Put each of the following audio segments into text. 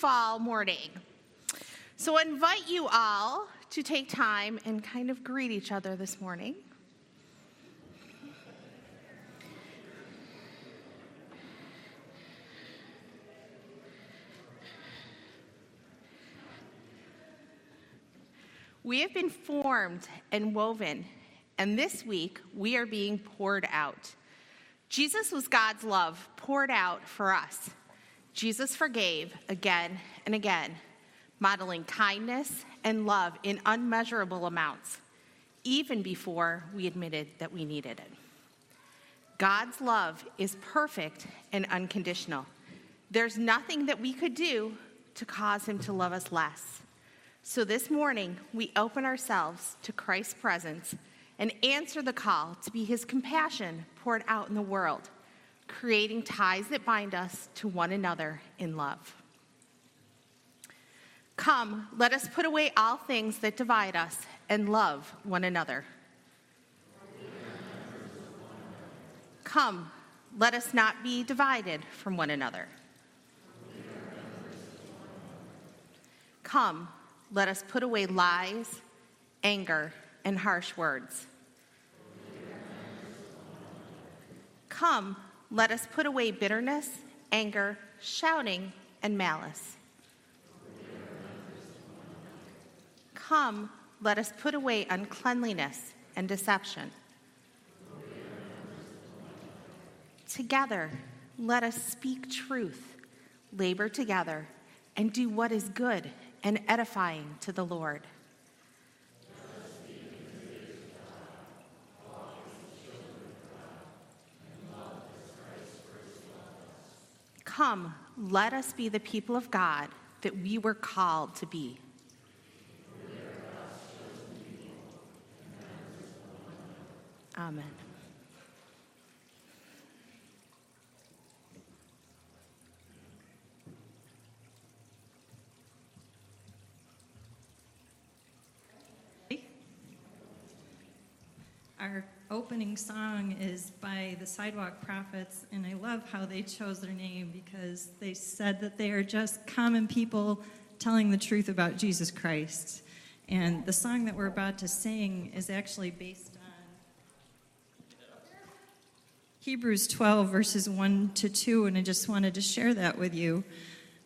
fall morning. So I invite you all to take time and kind of greet each other this morning. We have been formed and woven, and this week we are being poured out. Jesus was God's love poured out for us. Jesus forgave again and again, modeling kindness and love in unmeasurable amounts, even before we admitted that we needed it. God's love is perfect and unconditional. There's nothing that we could do to cause him to love us less. So this morning, we open ourselves to Christ's presence and answer the call to be his compassion poured out in the world, creating ties that bind us to one another in love. Come, let us put away all things that divide us and love one another. Come, let us not be divided from one another. Come, let us put away lies, anger, and harsh words. Come, let us put away bitterness, anger, shouting, and malice. Come, let us put away uncleanliness and deception. Together, let us speak truth, labor together, and do what is good and edifying to the Lord. Come, let us be the people of God that we were called to be. Amen. Our opening song is by the Sidewalk Prophets, and I love how they chose their name because they said that they are just common people telling the truth about Jesus Christ. And the song that we're about to sing is actually based on Hebrews 12, verses 1 to 2, and I just wanted to share that with you.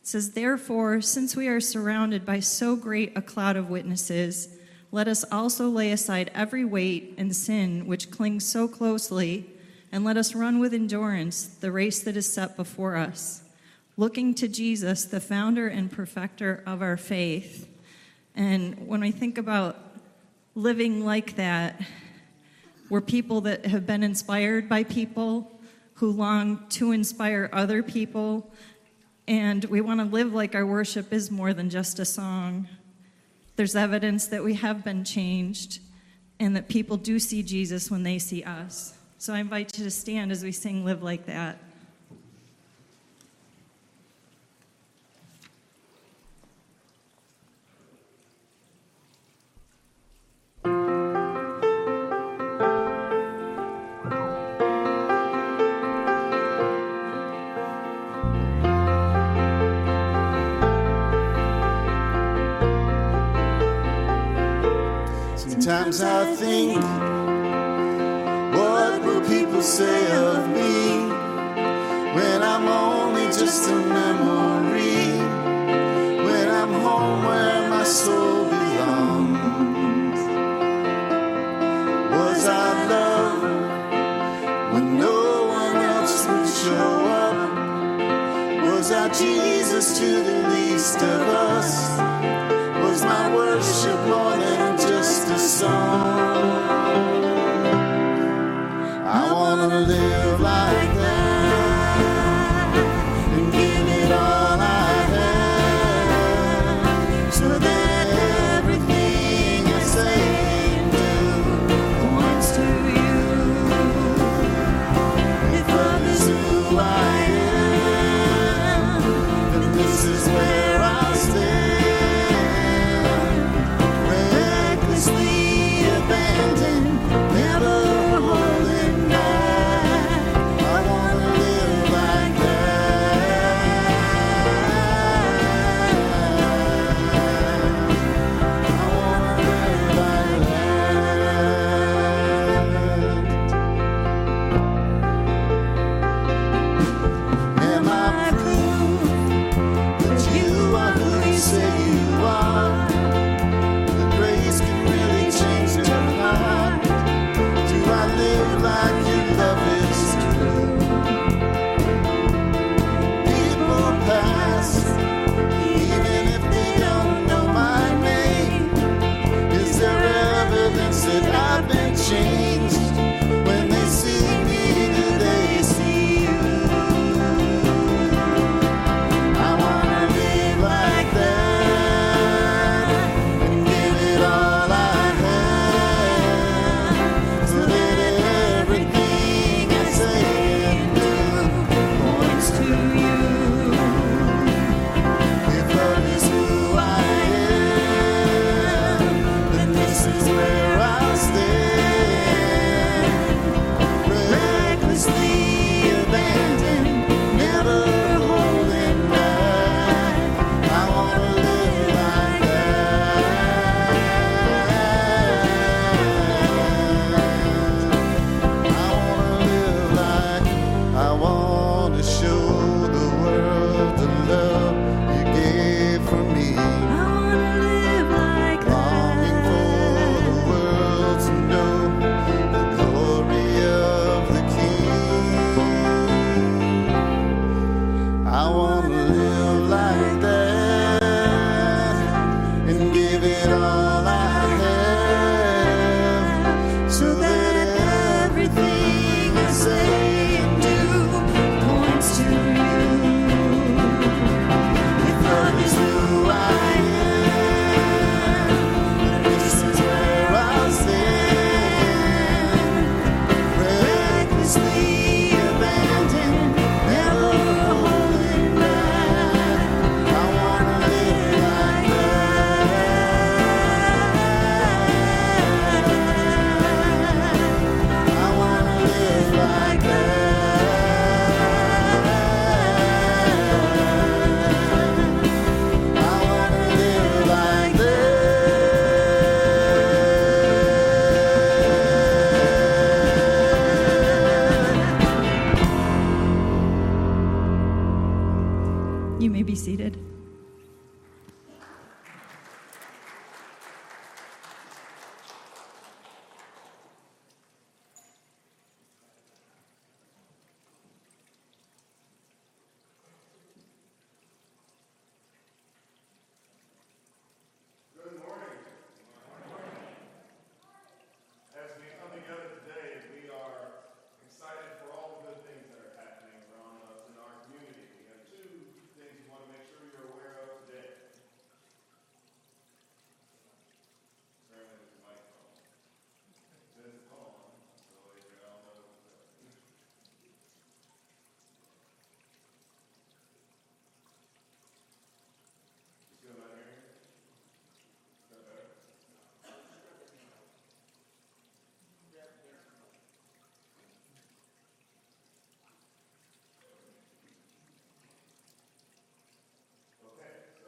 It says, Therefore, since we are surrounded by so great a cloud of witnesses, let us also lay aside every weight and sin which clings so closely, and let us run with endurance the race that is set before us, looking to Jesus, the founder and perfecter of our faith. And when I think about living like that, we're people that have been inspired by people who long to inspire other people, and we want to live like our worship is more than just a song. There's evidence that we have been changed and that people do see Jesus when they see us. So I invite you to stand as we sing Live Like That.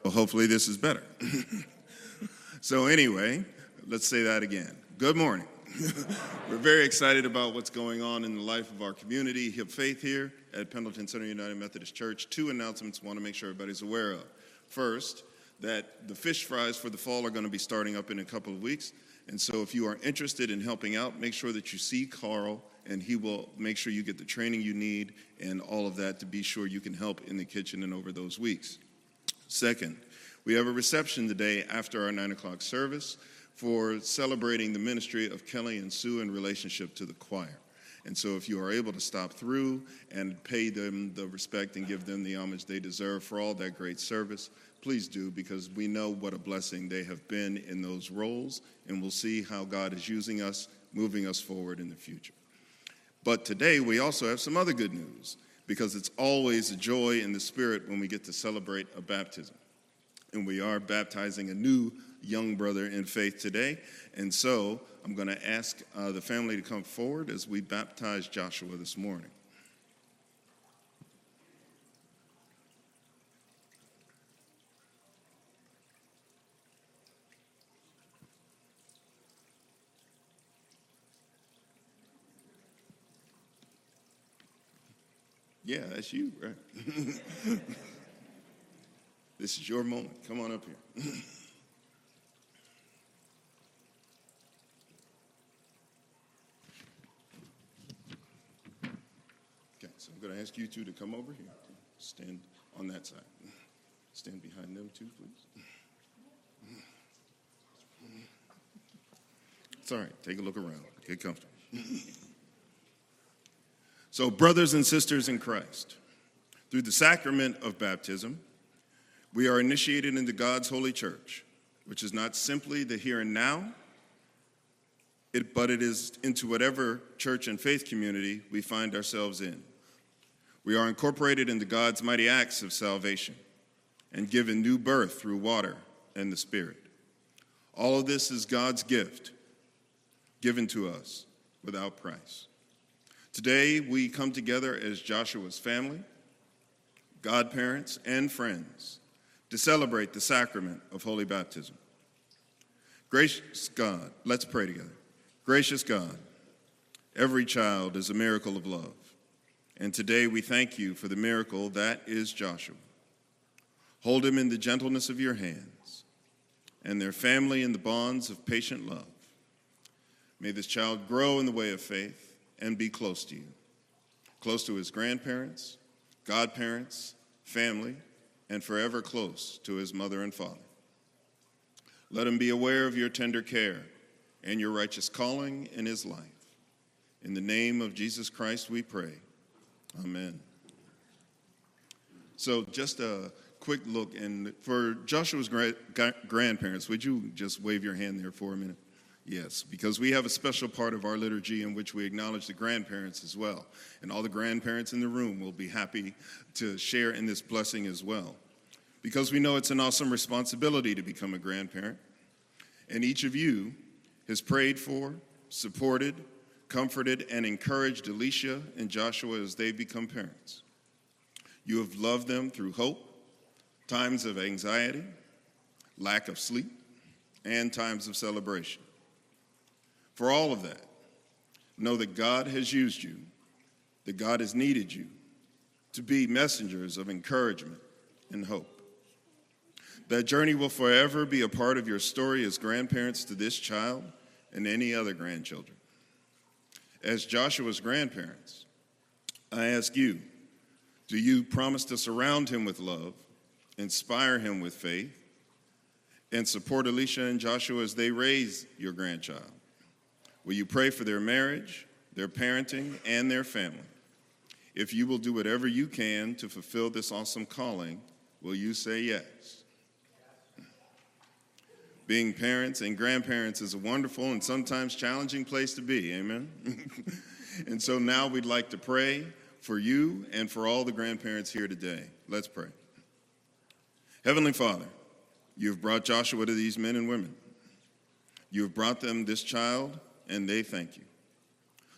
Well, hopefully this is better. so anyway, let's say that again. Good morning. We're very excited about what's going on in the life of our community of faith here at Pendleton Center United Methodist Church. Two announcements I want to make sure everybody's aware of. First, that the fish fries for the fall are going to be starting up in a couple of weeks. And so if you are interested in helping out, make sure that you see Carl and he will make sure you get the training you need and all of that to be sure you can help in the kitchen and over those weeks. Second, we have a reception today after our nine o'clock service for celebrating the ministry of Kelly and Sue in relationship to the choir. And so, if you are able to stop through and pay them the respect and give them the homage they deserve for all that great service, please do because we know what a blessing they have been in those roles, and we'll see how God is using us, moving us forward in the future. But today we also have some other good news because it's always a joy in the spirit when we get to celebrate a baptism. And we are baptizing a new young brother in faith today. And so I'm going to ask uh, the family to come forward as we baptize Joshua this morning. Yeah, that's you, right? this is your moment. Come on up here. Okay, so I'm going to ask you two to come over here. Stand on that side. Stand behind them too, please. It's all right. Take a look around. Get comfortable. so, brothers and sisters in Christ, through the sacrament of baptism, we are initiated into God's holy church, which is not simply the here and now, it, but it is into whatever church and faith community we find ourselves in. We are incorporated into God's mighty acts of salvation and given new birth through water and the Spirit. All of this is God's gift given to us without price. Today, we come together as Joshua's family, godparents, and friends to celebrate the sacrament of holy baptism. Gracious God, let's pray together. Gracious God, every child is a miracle of love. And today we thank you for the miracle that is Joshua. Hold him in the gentleness of your hands and their family in the bonds of patient love. May this child grow in the way of faith and be close to you, close to his grandparents, godparents, family, and forever close to his mother and father. Let him be aware of your tender care and your righteous calling in his life. In the name of Jesus Christ, we pray. Amen. So, just a quick look, and for Joshua's grandparents, would you just wave your hand there for a minute? Yes, because we have a special part of our liturgy in which we acknowledge the grandparents as well. And all the grandparents in the room will be happy to share in this blessing as well. Because we know it's an awesome responsibility to become a grandparent. And each of you has prayed for, supported, comforted, and encouraged Alicia and Joshua as they become parents. You have loved them through hope, times of anxiety, lack of sleep, and times of celebration. For all of that, know that God has used you, that God has needed you to be messengers of encouragement and hope. That journey will forever be a part of your story as grandparents to this child and any other grandchildren. As Joshua's grandparents, I ask you do you promise to surround him with love, inspire him with faith, and support Alicia and Joshua as they raise your grandchild? Will you pray for their marriage, their parenting, and their family? If you will do whatever you can to fulfill this awesome calling, will you say yes? Being parents and grandparents is a wonderful and sometimes challenging place to be, amen? and so now we'd like to pray for you and for all the grandparents here today. Let's pray. Heavenly Father, you have brought Joshua to these men and women. You have brought them this child and they thank you.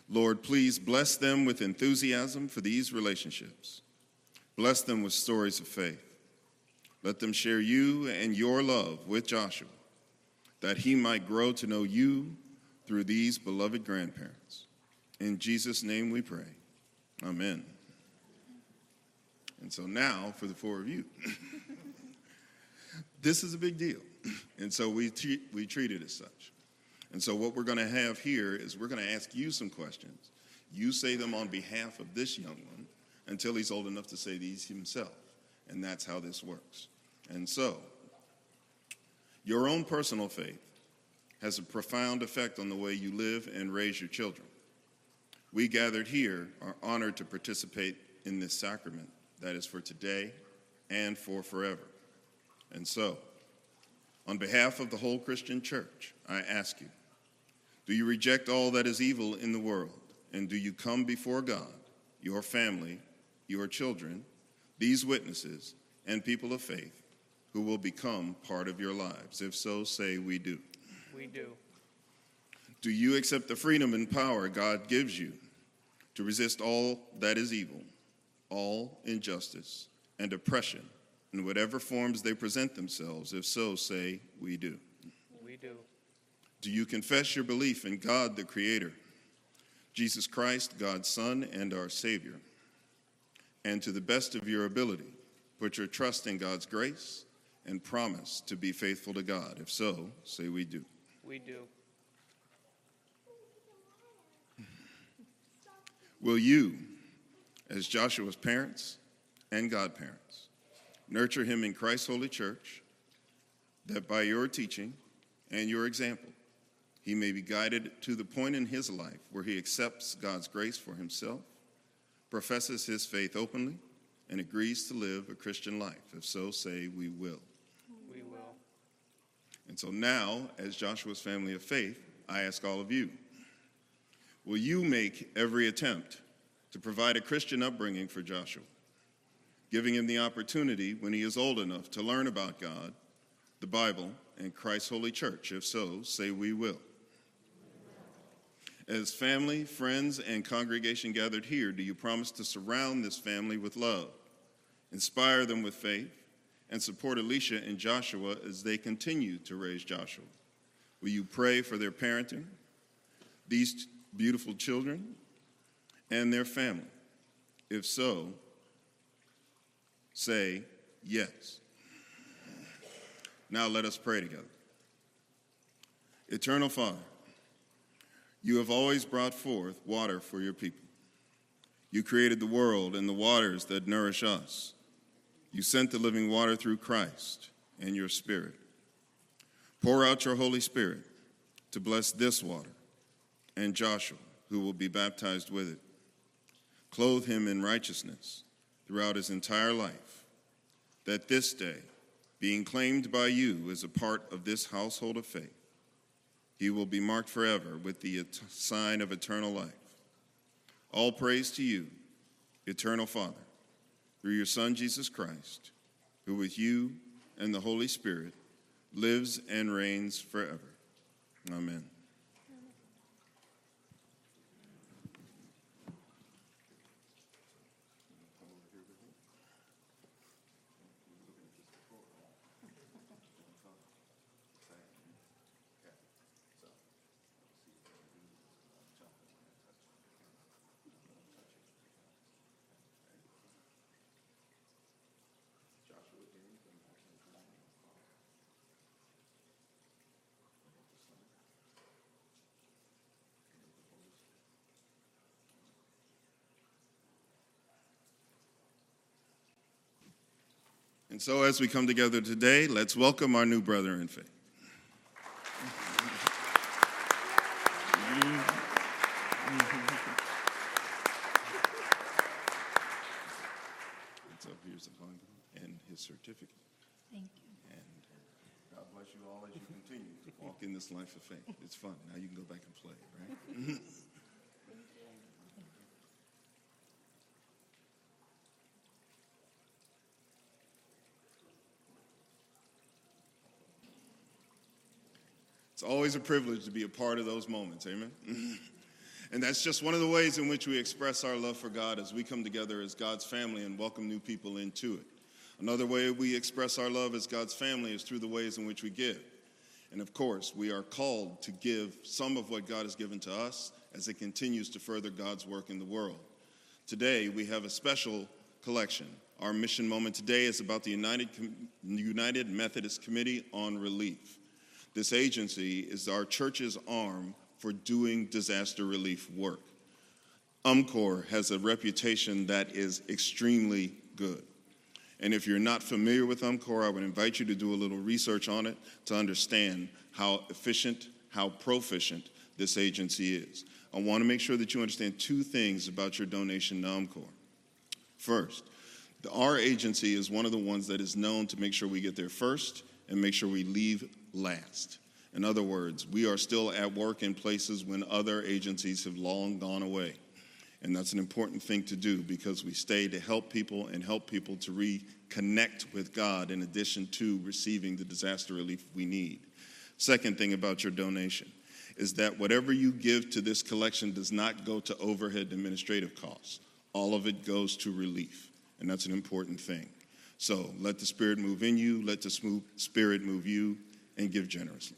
Lord, please bless them with enthusiasm for these relationships. Bless them with stories of faith. Let them share you and your love with Joshua, that he might grow to know you through these beloved grandparents. In Jesus' name we pray. Amen. And so now for the four of you. this is a big deal. And so we, treat, we treat it as such. And so, what we're going to have here is we're going to ask you some questions. You say them on behalf of this young one until he's old enough to say these himself. And that's how this works. And so, your own personal faith has a profound effect on the way you live and raise your children. We gathered here are honored to participate in this sacrament that is for today and for forever. And so, on behalf of the whole Christian church, I ask you do you reject all that is evil in the world? And do you come before God, your family, your children, these witnesses, and people of faith who will become part of your lives? If so, say we do. We do. Do you accept the freedom and power God gives you to resist all that is evil, all injustice, and oppression in whatever forms they present themselves? If so, say we do. We do you confess your belief in God the Creator, Jesus Christ, God's Son, and our Savior? And to the best of your ability, put your trust in God's grace and promise to be faithful to God. If so, say we do. We do. Will you, as Joshua's parents and godparents. Nurture him in Christ's holy church, that by your teaching and your example, he may be guided to the point in his life where he accepts God's grace for himself, professes his faith openly, and agrees to live a Christian life. If so, say, We will. We will. And so now, as Joshua's family of faith, I ask all of you will you make every attempt to provide a Christian upbringing for Joshua, giving him the opportunity when he is old enough to learn about God, the Bible, and Christ's holy church? If so, say, We will. As family, friends, and congregation gathered here, do you promise to surround this family with love, inspire them with faith, and support Alicia and Joshua as they continue to raise Joshua? Will you pray for their parenting, these beautiful children, and their family? If so, say yes. Now let us pray together. Eternal Father, you have always brought forth water for your people. You created the world and the waters that nourish us. You sent the living water through Christ and your Spirit. Pour out your Holy Spirit to bless this water and Joshua, who will be baptized with it. Clothe him in righteousness throughout his entire life, that this day, being claimed by you as a part of this household of faith, he will be marked forever with the sign of eternal life. All praise to you, eternal Father, through your Son, Jesus Christ, who with you and the Holy Spirit lives and reigns forever. Amen. And so, as we come together today, let's welcome our new brother in faith. so here's the Bible and his certificate. Thank you. And God bless you all as you continue to walk in this life of faith. It's fun. Now you can go back and play, right? always a privilege to be a part of those moments, amen? and that's just one of the ways in which we express our love for God as we come together as God's family and welcome new people into it. Another way we express our love as God's family is through the ways in which we give. And of course, we are called to give some of what God has given to us as it continues to further God's work in the world. Today, we have a special collection. Our mission moment today is about the United, United Methodist Committee on Relief. This agency is our church's arm for doing disaster relief work. UMCOR has a reputation that is extremely good. And if you're not familiar with UMCOR, I would invite you to do a little research on it to understand how efficient, how proficient this agency is. I want to make sure that you understand two things about your donation to UMCOR. First, our agency is one of the ones that is known to make sure we get there first and make sure we leave last. In other words, we are still at work in places when other agencies have long gone away. And that's an important thing to do because we stay to help people and help people to reconnect with God in addition to receiving the disaster relief we need. Second thing about your donation is that whatever you give to this collection does not go to overhead administrative costs. All of it goes to relief. And that's an important thing. So let the Spirit move in you, let the Spirit move you, and give generously.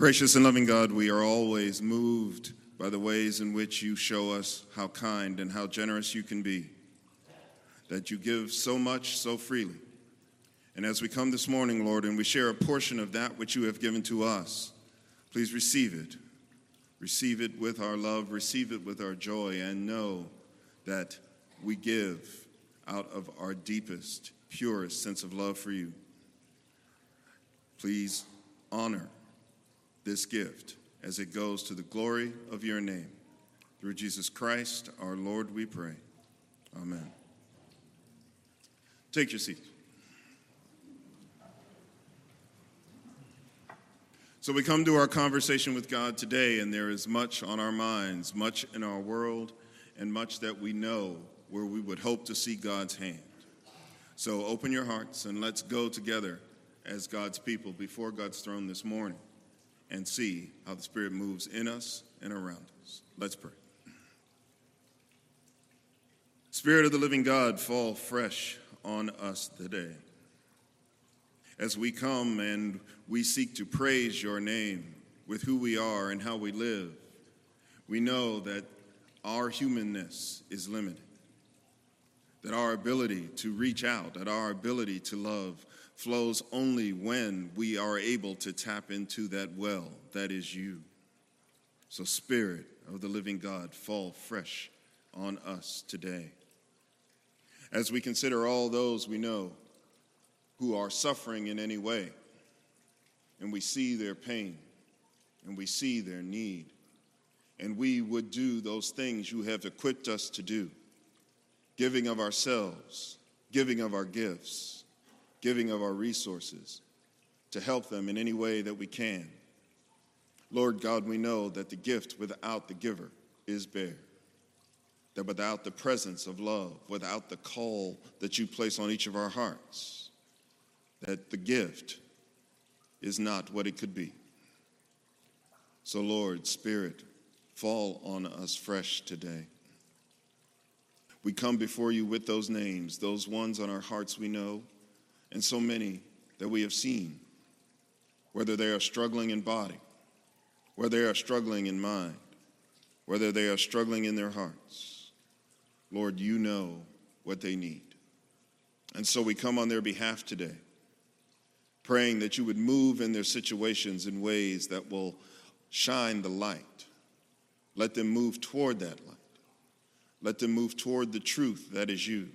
Gracious and loving God, we are always moved by the ways in which you show us how kind and how generous you can be, that you give so much so freely. And as we come this morning, Lord, and we share a portion of that which you have given to us, please receive it. Receive it with our love, receive it with our joy, and know that we give out of our deepest, purest sense of love for you. Please honor this gift as it goes to the glory of your name. Through Jesus Christ, our Lord, we pray. Amen. Take your seat. So we come to our conversation with God today, and there is much on our minds, much in our world, and much that we know where we would hope to see God's hand. So open your hearts and let's go together as God's people before God's throne this morning and see how the Spirit moves in us and around us. Let's pray. Spirit of the living God, fall fresh on us today. As we come and we seek to praise your name with who we are and how we live, we know that our humanness is limited, that our ability to reach out, that our ability to love flows only when we are able to tap into that well that is you. So, Spirit of the living God, fall fresh on us today. As we consider all those we know who are suffering in any way, and we see their pain, and we see their need, and we would do those things you have equipped us to do giving of ourselves, giving of our gifts giving of our resources to help them in any way that we can. Lord God, we know that the gift without the giver is bare. That without the presence of love, without the call that you place on each of our hearts, that the gift is not what it could be. So, Lord, Spirit, fall on us fresh today. We come before you with those names, those ones on our hearts we know, and so many that we have seen, whether they are struggling in body, whether they are struggling in mind, whether they are struggling in their hearts. Lord, you know what they need. And so we come on their behalf today, praying that you would move in their situations in ways that will shine the light. Let them move toward that light. Let them move toward the truth that is you.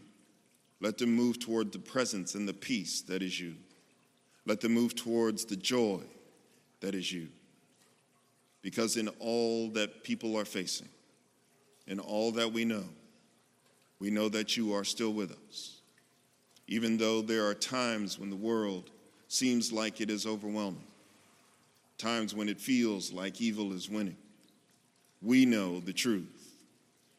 Let them move toward the presence and the peace that is you. Let them move towards the joy that is you. Because in all that people are facing, in all that we know, we know that you are still with us. Even though there are times when the world seems like it is overwhelming, times when it feels like evil is winning, we know the truth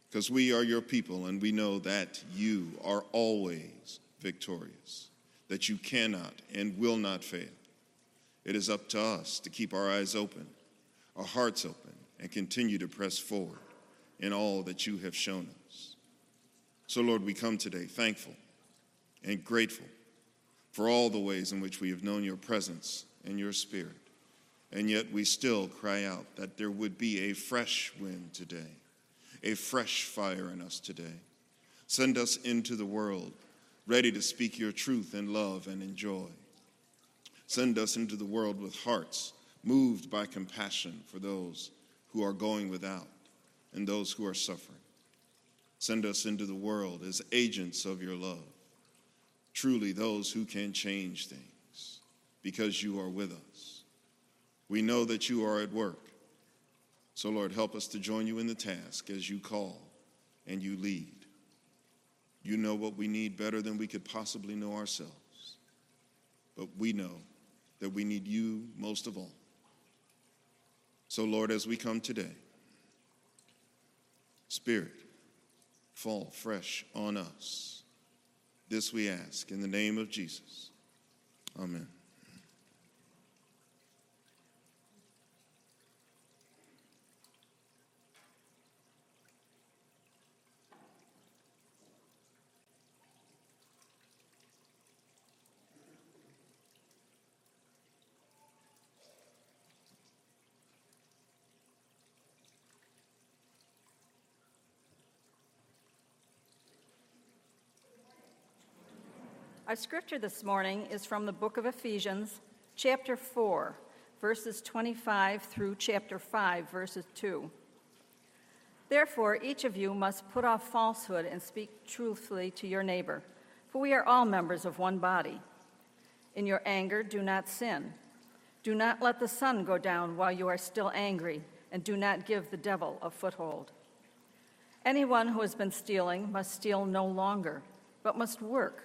because we are your people and we know that you are always victorious, that you cannot and will not fail. It is up to us to keep our eyes open, our hearts open, and continue to press forward in all that you have shown us. So, Lord, we come today thankful and grateful for all the ways in which we have known your presence and your spirit. And yet we still cry out that there would be a fresh wind today a fresh fire in us today. Send us into the world ready to speak your truth in love and in joy. Send us into the world with hearts moved by compassion for those who are going without and those who are suffering. Send us into the world as agents of your love, truly those who can change things because you are with us. We know that you are at work so, Lord, help us to join you in the task as you call and you lead. You know what we need better than we could possibly know ourselves. But we know that we need you most of all. So, Lord, as we come today, Spirit, fall fresh on us. This we ask in the name of Jesus. Amen. Our scripture this morning is from the book of Ephesians, chapter 4, verses 25 through chapter 5, verses 2. Therefore, each of you must put off falsehood and speak truthfully to your neighbor, for we are all members of one body. In your anger, do not sin. Do not let the sun go down while you are still angry, and do not give the devil a foothold. Anyone who has been stealing must steal no longer, but must work,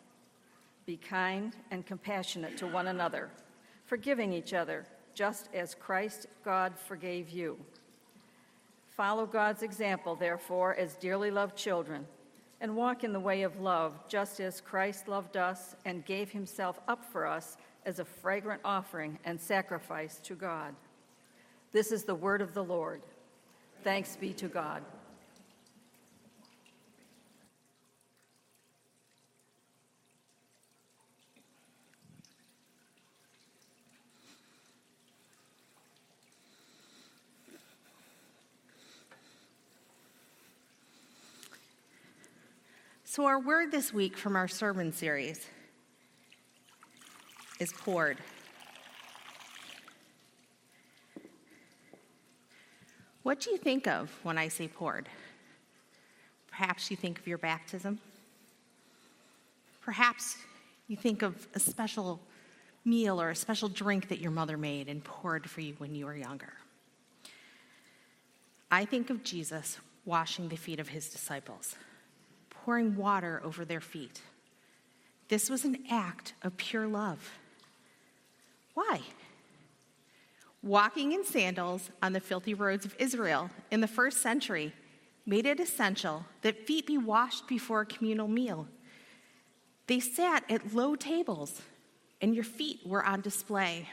Be kind and compassionate to one another, forgiving each other, just as Christ God forgave you. Follow God's example, therefore, as dearly loved children and walk in the way of love, just as Christ loved us and gave himself up for us as a fragrant offering and sacrifice to God. This is the word of the Lord. Thanks be to God. So, our word this week from our sermon series is poured. What do you think of when I say poured? Perhaps you think of your baptism. Perhaps you think of a special meal or a special drink that your mother made and poured for you when you were younger. I think of Jesus washing the feet of his disciples pouring water over their feet. This was an act of pure love. Why? Walking in sandals on the filthy roads of Israel in the first century made it essential that feet be washed before a communal meal. They sat at low tables, and your feet were on display.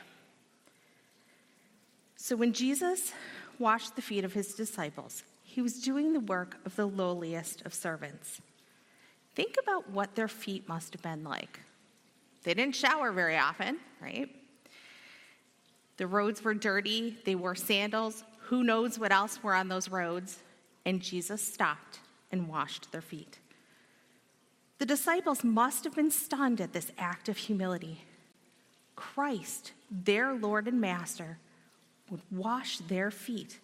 So when Jesus washed the feet of his disciples, he was doing the work of the lowliest of servants. Think about what their feet must have been like. They didn't shower very often, right? The roads were dirty, they wore sandals. Who knows what else were on those roads? And Jesus stopped and washed their feet. The disciples must have been stunned at this act of humility. Christ, their Lord and Master, would wash their feet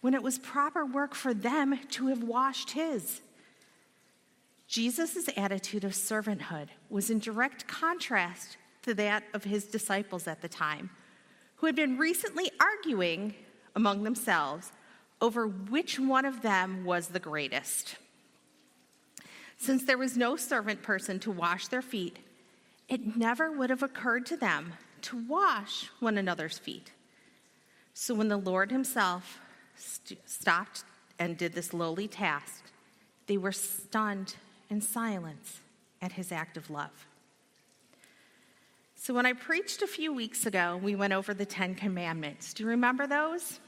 when it was proper work for them to have washed his. Jesus' attitude of servanthood was in direct contrast to that of his disciples at the time, who had been recently arguing among themselves over which one of them was the greatest. Since there was no servant person to wash their feet, it never would have occurred to them to wash one another's feet. So when the Lord Himself st- stopped and did this lowly task, they were stunned in silence at his act of love. So, when I preached a few weeks ago, we went over the Ten Commandments. Do you remember those?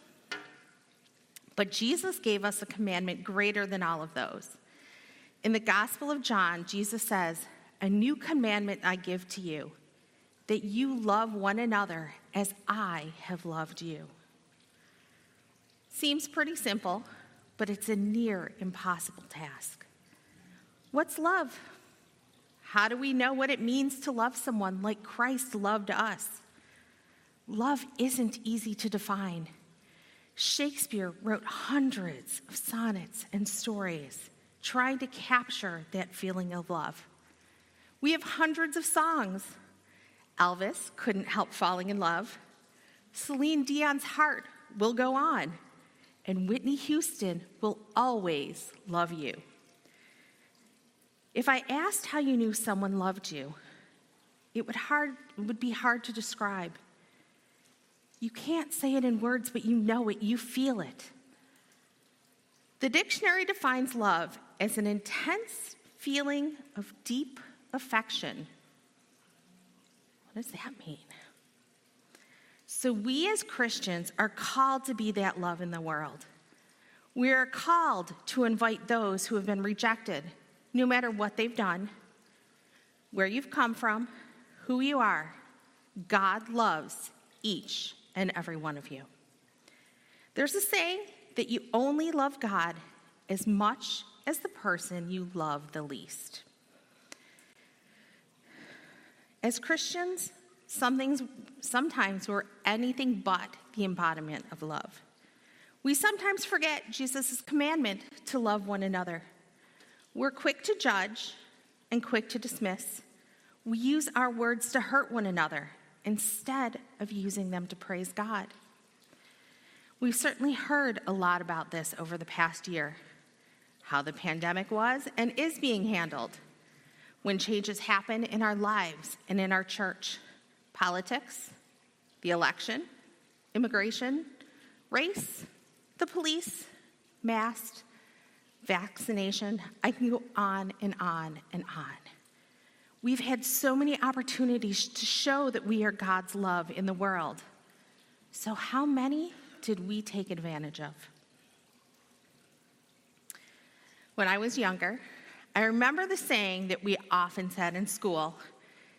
But Jesus gave us a commandment greater than all of those. In the Gospel of John, Jesus says, A new commandment I give to you, that you love one another as I have loved you. Seems pretty simple, but it's a near impossible task. What's love? How do we know what it means to love someone like Christ loved us? Love isn't easy to define. Shakespeare wrote hundreds of sonnets and stories trying to capture that feeling of love. We have hundreds of songs. Elvis couldn't help falling in love. Celine Dion's heart will go on. And Whitney Houston will always love you. If I asked how you knew someone loved you, it would, hard, it would be hard to describe. You can't say it in words, but you know it, you feel it. The dictionary defines love as an intense feeling of deep affection What does that mean? So, we as Christians are called to be that love in the world. We are called to invite those who have been rejected, no matter what they've done, where you've come from, who you are. God loves each and every one of you. There's a saying that you only love God as much as the person you love the least. As Christians, some things, sometimes we're anything but the embodiment of love. We sometimes forget Jesus' commandment to love one another. We're quick to judge and quick to dismiss. We use our words to hurt one another instead of using them to praise God. We've certainly heard a lot about this over the past year how the pandemic was and is being handled, when changes happen in our lives and in our church, politics, the election, immigration, race, the police, mask, vaccination. I can go on and on and on. We've had so many opportunities to show that we are God's love in the world. So, how many did we take advantage of? When I was younger, I remember the saying that we often said in school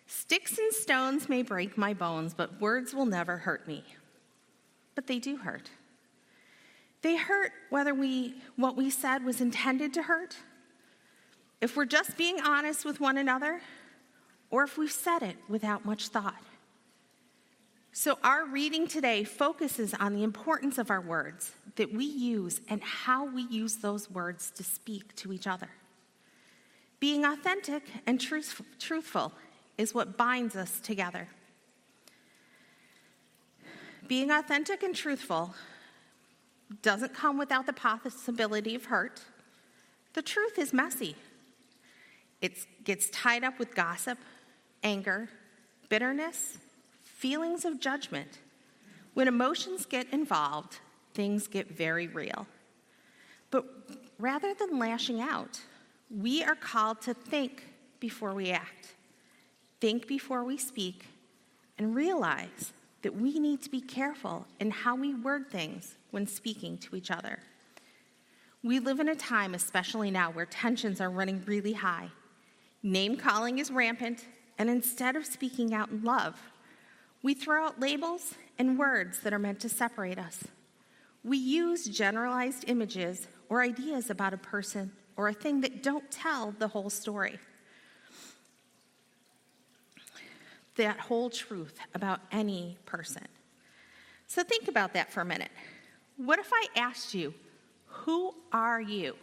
Sticks and stones may break my bones, but words will never hurt me. But they do hurt. They hurt whether we, what we said was intended to hurt, if we're just being honest with one another, or if we've said it without much thought. So, our reading today focuses on the importance of our words that we use and how we use those words to speak to each other. Being authentic and truth, truthful is what binds us together. Being authentic and truthful doesn't come without the possibility of hurt. The truth is messy. It gets tied up with gossip anger, bitterness, feelings of judgment. When emotions get involved, things get very real. But rather than lashing out, we are called to think before we act, think before we speak, and realize that we need to be careful in how we word things when speaking to each other. We live in a time, especially now, where tensions are running really high. Name calling is rampant, and instead of speaking out in love, we throw out labels and words that are meant to separate us. We use generalized images or ideas about a person or a thing that don't tell the whole story. That whole truth about any person. So think about that for a minute. What if I asked you, Who are you?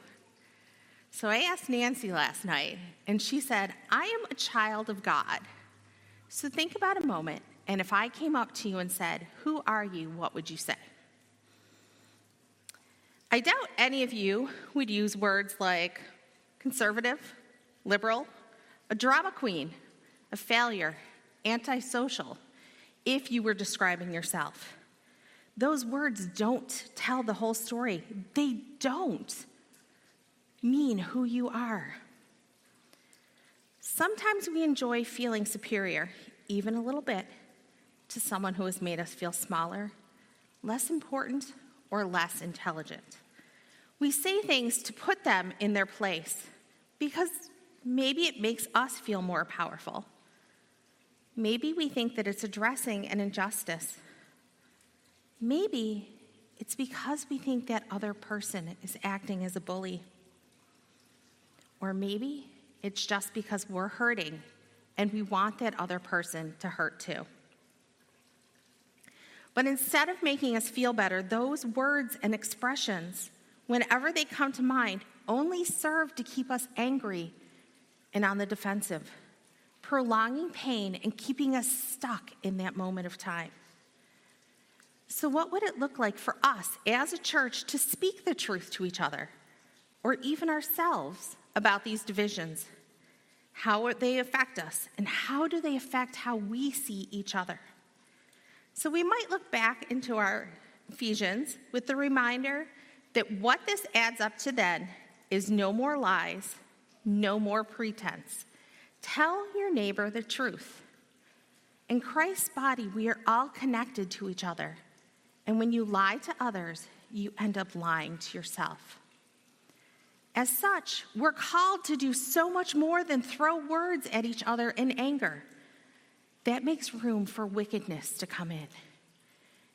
So I asked Nancy last night, and she said, I am a child of God. So think about a moment, and if I came up to you and said, Who are you? What would you say? I doubt any of you would use words like conservative, liberal, a drama queen, a failure, antisocial, if you were describing yourself. Those words don't tell the whole story. They don't mean who you are. Sometimes we enjoy feeling superior, even a little bit, to someone who has made us feel smaller, less important, or less intelligent. We say things to put them in their place because maybe it makes us feel more powerful. Maybe we think that it's addressing an injustice. Maybe it's because we think that other person is acting as a bully. Or maybe it's just because we're hurting and we want that other person to hurt too. But instead of making us feel better, those words and expressions, whenever they come to mind, only serve to keep us angry and on the defensive, prolonging pain and keeping us stuck in that moment of time. So, what would it look like for us as a church to speak the truth to each other or even ourselves about these divisions. How they affect us, and how do they affect how we see each other? So we might look back into our Ephesians with the reminder that what this adds up to then is no more lies, no more pretense. Tell your neighbor the truth. In Christ's body, we are all connected to each other. And when you lie to others, you end up lying to yourself. As such, we're called to do so much more than throw words at each other in anger. That makes room for wickedness to come in.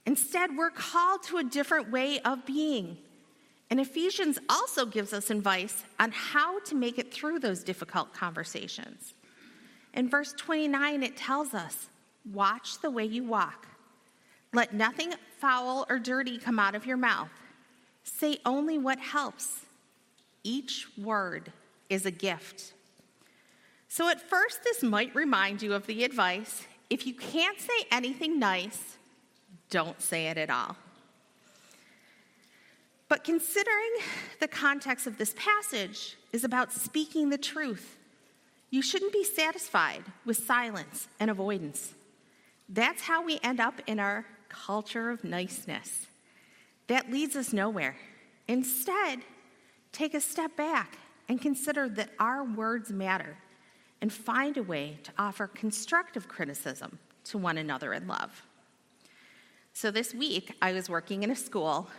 Instead, we're called to a different way of being. And Ephesians also gives us advice on how to make it through those difficult conversations. In verse 29, it tells us watch the way you walk. Let nothing foul or dirty come out of your mouth. Say only what helps. Each word is a gift. So, at first, this might remind you of the advice if you can't say anything nice, don't say it at all. But considering the context of this passage is about speaking the truth, you shouldn't be satisfied with silence and avoidance. That's how we end up in our culture of niceness. That leads us nowhere. Instead, take a step back and consider that our words matter and find a way to offer constructive criticism to one another in love. So, this week, I was working in a school,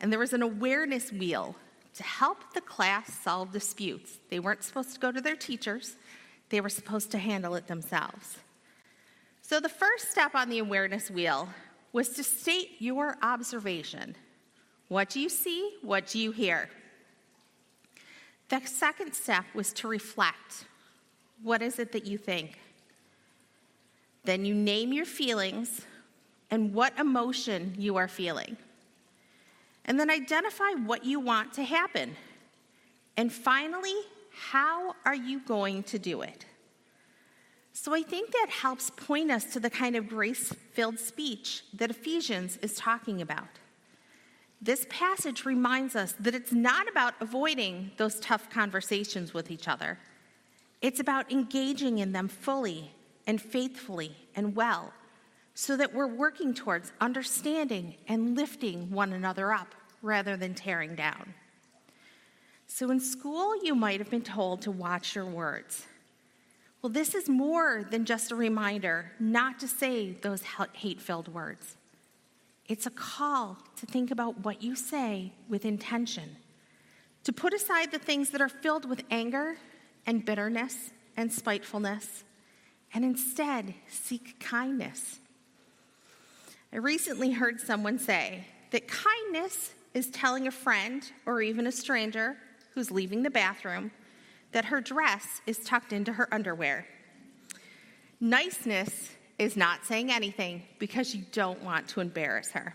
and there was an awareness wheel to help the class solve disputes. They weren't supposed to go to their teachers, they were supposed to handle it themselves. So, the first step on the awareness wheel was to state your observation. What do you see? What do you hear? The second step was to reflect. What is it that you think? Then you name your feelings and what emotion you are feeling. And then identify what you want to happen. And finally, how are you going to do it? So I think that helps point us to the kind of grace filled speech that Ephesians is talking about. This passage reminds us that it's not about avoiding those tough conversations with each other. It's about engaging in them fully and faithfully and well so that we're working towards understanding and lifting one another up rather than tearing down. So, in school, you might have been told to watch your words. Well, this is more than just a reminder not to say those hate filled words. It's a call to think about what you say with intention, to put aside the things that are filled with anger and bitterness and spitefulness, and instead seek kindness. I recently heard someone say that kindness is telling a friend or even a stranger who's leaving the bathroom that her dress is tucked into her underwear. Niceness is not saying anything because you don't want to embarrass her.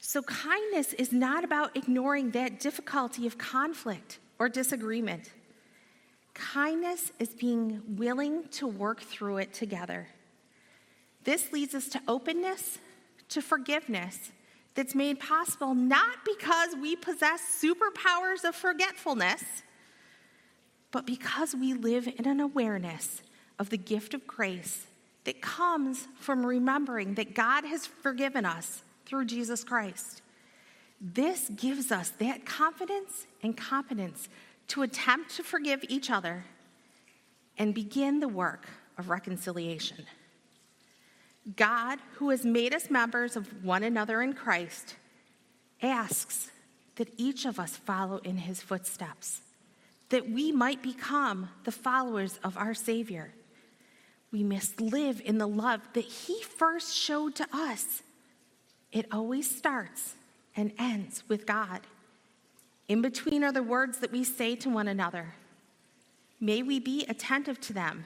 So, kindness is not about ignoring that difficulty of conflict or disagreement. Kindness is being willing to work through it together. This leads us to openness, to forgiveness that's made possible not because we possess superpowers of forgetfulness but because we live in an awareness of the gift of grace that comes from remembering that God has forgiven us through Jesus Christ. This gives us that confidence and competence to attempt to forgive each other and begin the work of reconciliation. God, who has made us members of one another in Christ, asks that each of us follow in his footsteps that we might become the followers of our Savior. We must live in the love that He first showed to us. It always starts and ends with God. In between are the words that we say to one another. May we be attentive to them,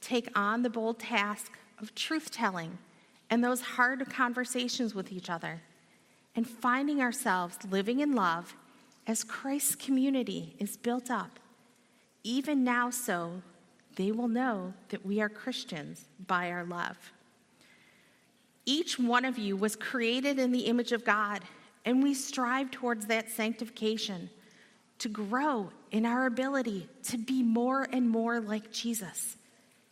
take on the bold task of truth telling and those hard conversations with each other, and finding ourselves living in love as Christ's community is built up, even now so, they will know that we are Christians by our love. Each one of you was created in the image of God, and we strive towards that sanctification to grow in our ability to be more and more like Jesus,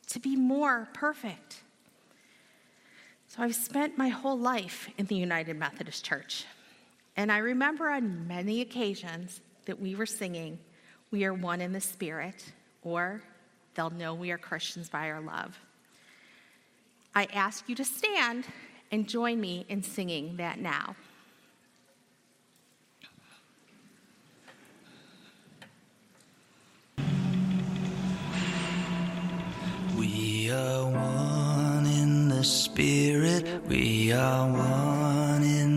to be more perfect. So I've spent my whole life in the United Methodist Church. And I remember on many occasions that we were singing, We are one in the Spirit, or they'll know we are Christians by our love. I ask you to stand and join me in singing that now. We are one in the Spirit, we are one in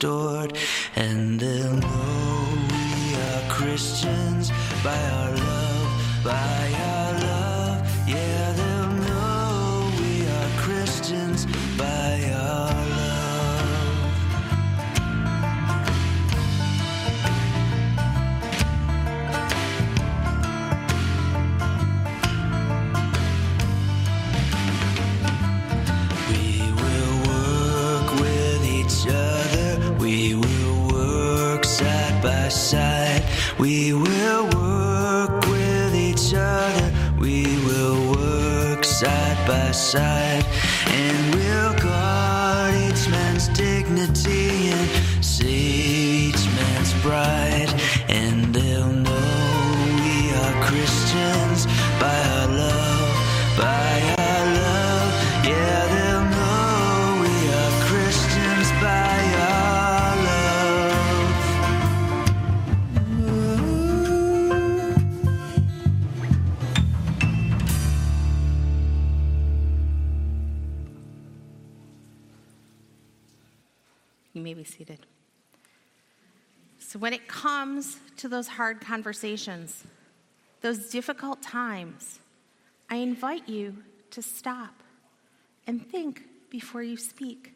restored. And they'll know we are Christians by our We will work with each other. We will work side by side. And we'll comes to those hard conversations, those difficult times, I invite you to stop and think before you speak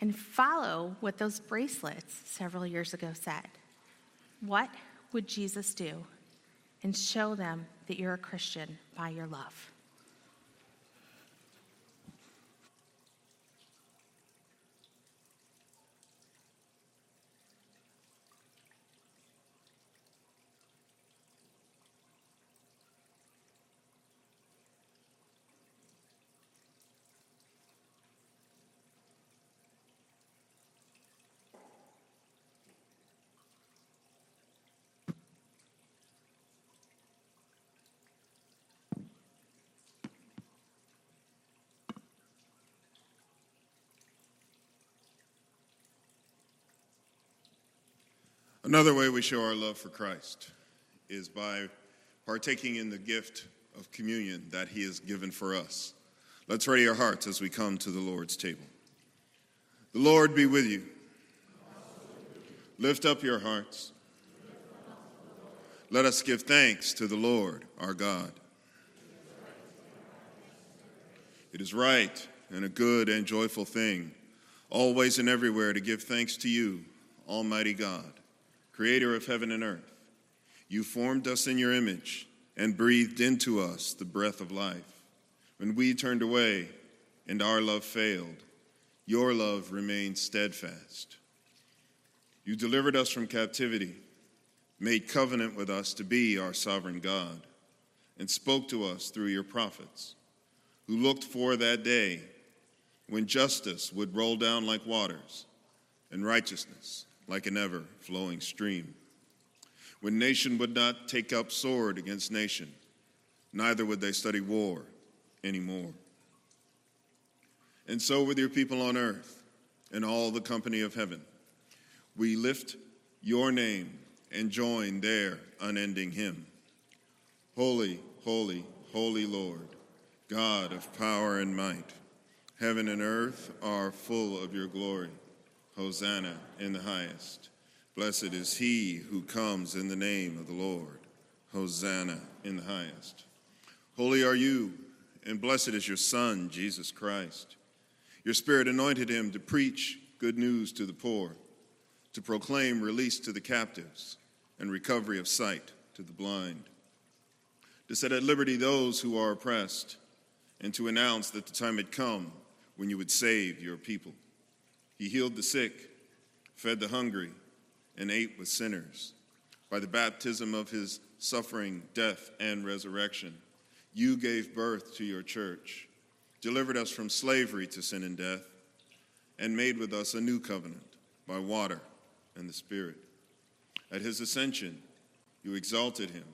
and follow what those bracelets several years ago said. What would Jesus do? And show them that you're a Christian by your love. Another way we show our love for Christ is by partaking in the gift of communion that He has given for us. Let's ready our hearts as we come to the Lord's table. The Lord be with you. Lift up your hearts. Let us give thanks to the Lord our God. It is right and a good and joyful thing, always and everywhere, to give thanks to you, Almighty God, Creator of heaven and earth. You formed us in your image and breathed into us the breath of life. When we turned away and our love failed, your love remained steadfast. You delivered us from captivity, made covenant with us to be our sovereign God, and spoke to us through your prophets, who looked for that day when justice would roll down like waters and righteousness like an ever flowing stream. When nation would not take up sword against nation, neither would they study war anymore. And so, with your people on earth and all the company of heaven, we lift your name and join their unending hymn. Holy, holy, holy Lord, God of power and might, heaven and earth are full of your glory. Hosanna in the highest. Blessed is he who comes in the name of the Lord. Hosanna in the highest. Holy are you, and blessed is your Son, Jesus Christ. Your Spirit anointed him to preach good news to the poor, to proclaim release to the captives, and recovery of sight to the blind, to set at liberty those who are oppressed, and to announce that the time had come when you would save your people. He healed the sick, fed the hungry, and ate with sinners. By the baptism of his suffering, death, and resurrection, you gave birth to your church. delivered us from slavery to sin and death, and made with us a new covenant by water and the Spirit. At his ascension, you exalted him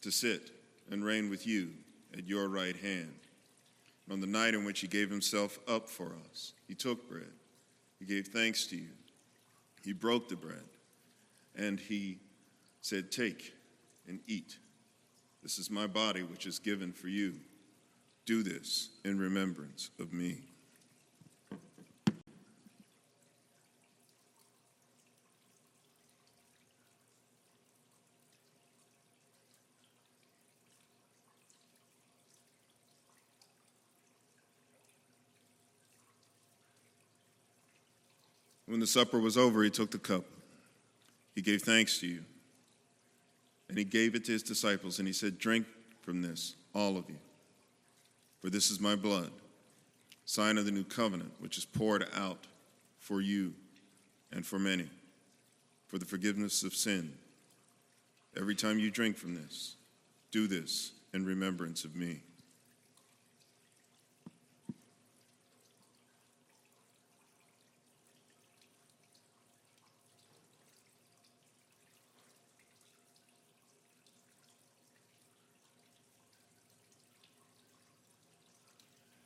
to sit and reign with you at your right hand. And on the night in which he gave himself up for us, he took bread. He gave thanks to you. He broke the bread, and he said, Take and eat. This is my body, which is given for you. Do this in remembrance of me. The supper was over, he took the cup. He gave thanks to you. And he gave it to his disciples, and he said, Drink from this, all of you. For this is my blood, sign of the new covenant, which is poured out for you and for many, for the forgiveness of sin. Every time you drink from this, do this in remembrance of me.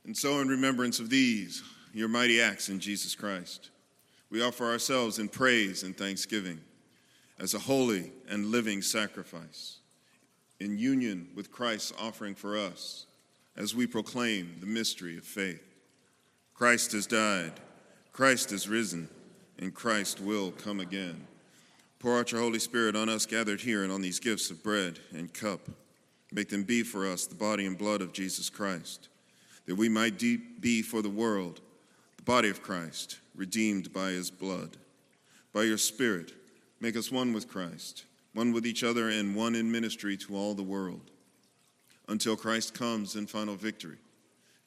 And so, in remembrance of these, your mighty acts in Jesus Christ, we offer ourselves in praise and thanksgiving as a holy and living sacrifice, in union with Christ's offering for us, as we proclaim the mystery of faith. Christ has died, Christ has risen, and Christ will come again. Pour out your Holy Spirit on us gathered here and on these gifts of bread and cup. Make them be for us the body and blood of Jesus Christ that we might be for the world the body of Christ, redeemed by his blood. By your Spirit, make us one with Christ, one with each other, and one in ministry to all the world, until Christ comes in final victory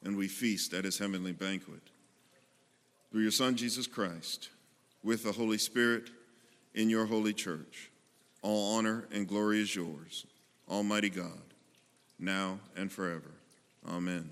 and we feast at his heavenly banquet. Through your Son, Jesus Christ, with the Holy Spirit in your holy church, all honor and glory is yours, Almighty God, now and forever. Amen.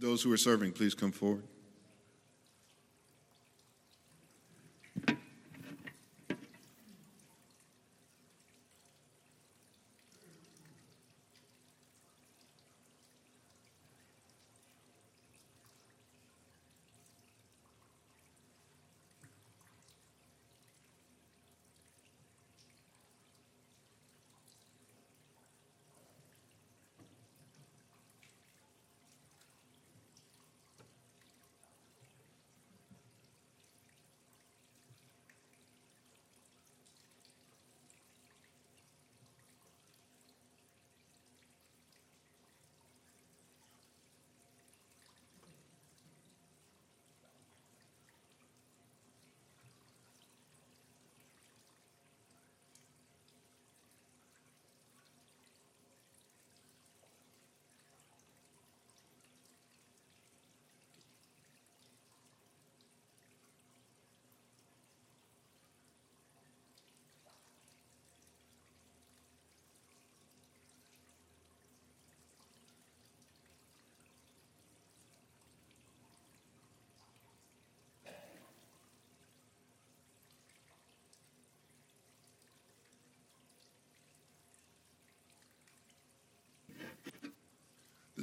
Those who are serving, please come forward.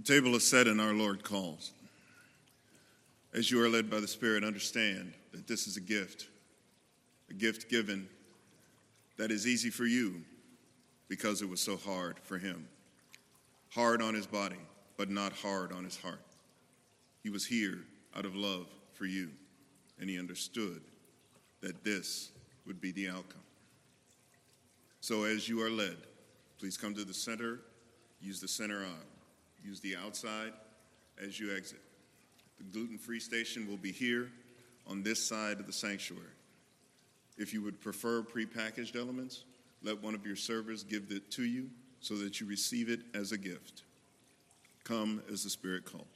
Table is set and our Lord calls. As you are led by the Spirit, understand that this is a gift, a gift given that is easy for you because it was so hard for him. Hard on his body, but not hard on his heart. He was here out of love for you, and he understood that this would be the outcome. So as you are led, please come to the center, use the center aisle, use the outside as you exit. The gluten free station will be here on this side of the sanctuary. If you would prefer prepackaged elements, let one of your servers give it to you so that you receive it as a gift. Come as the Spirit calls.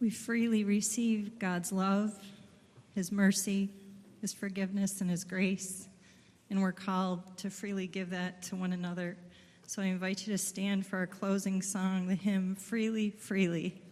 We freely receive God's love, His mercy, His forgiveness, and His grace, and we're called to freely give that to one another. So I invite you to stand for our closing song, the hymn Freely, Freely.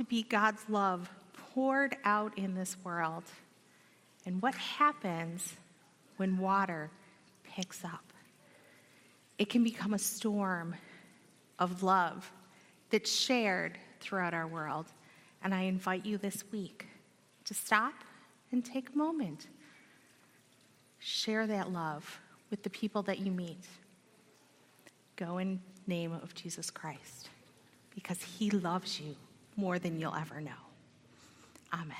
To be God's love poured out in this world. And what happens when water picks up? It can become a storm of love that's shared throughout our world. And I invite you this week to stop and take a moment. Share that love with the people that you meet. Go in name of Jesus Christ because he loves you more than you'll ever know. Amen.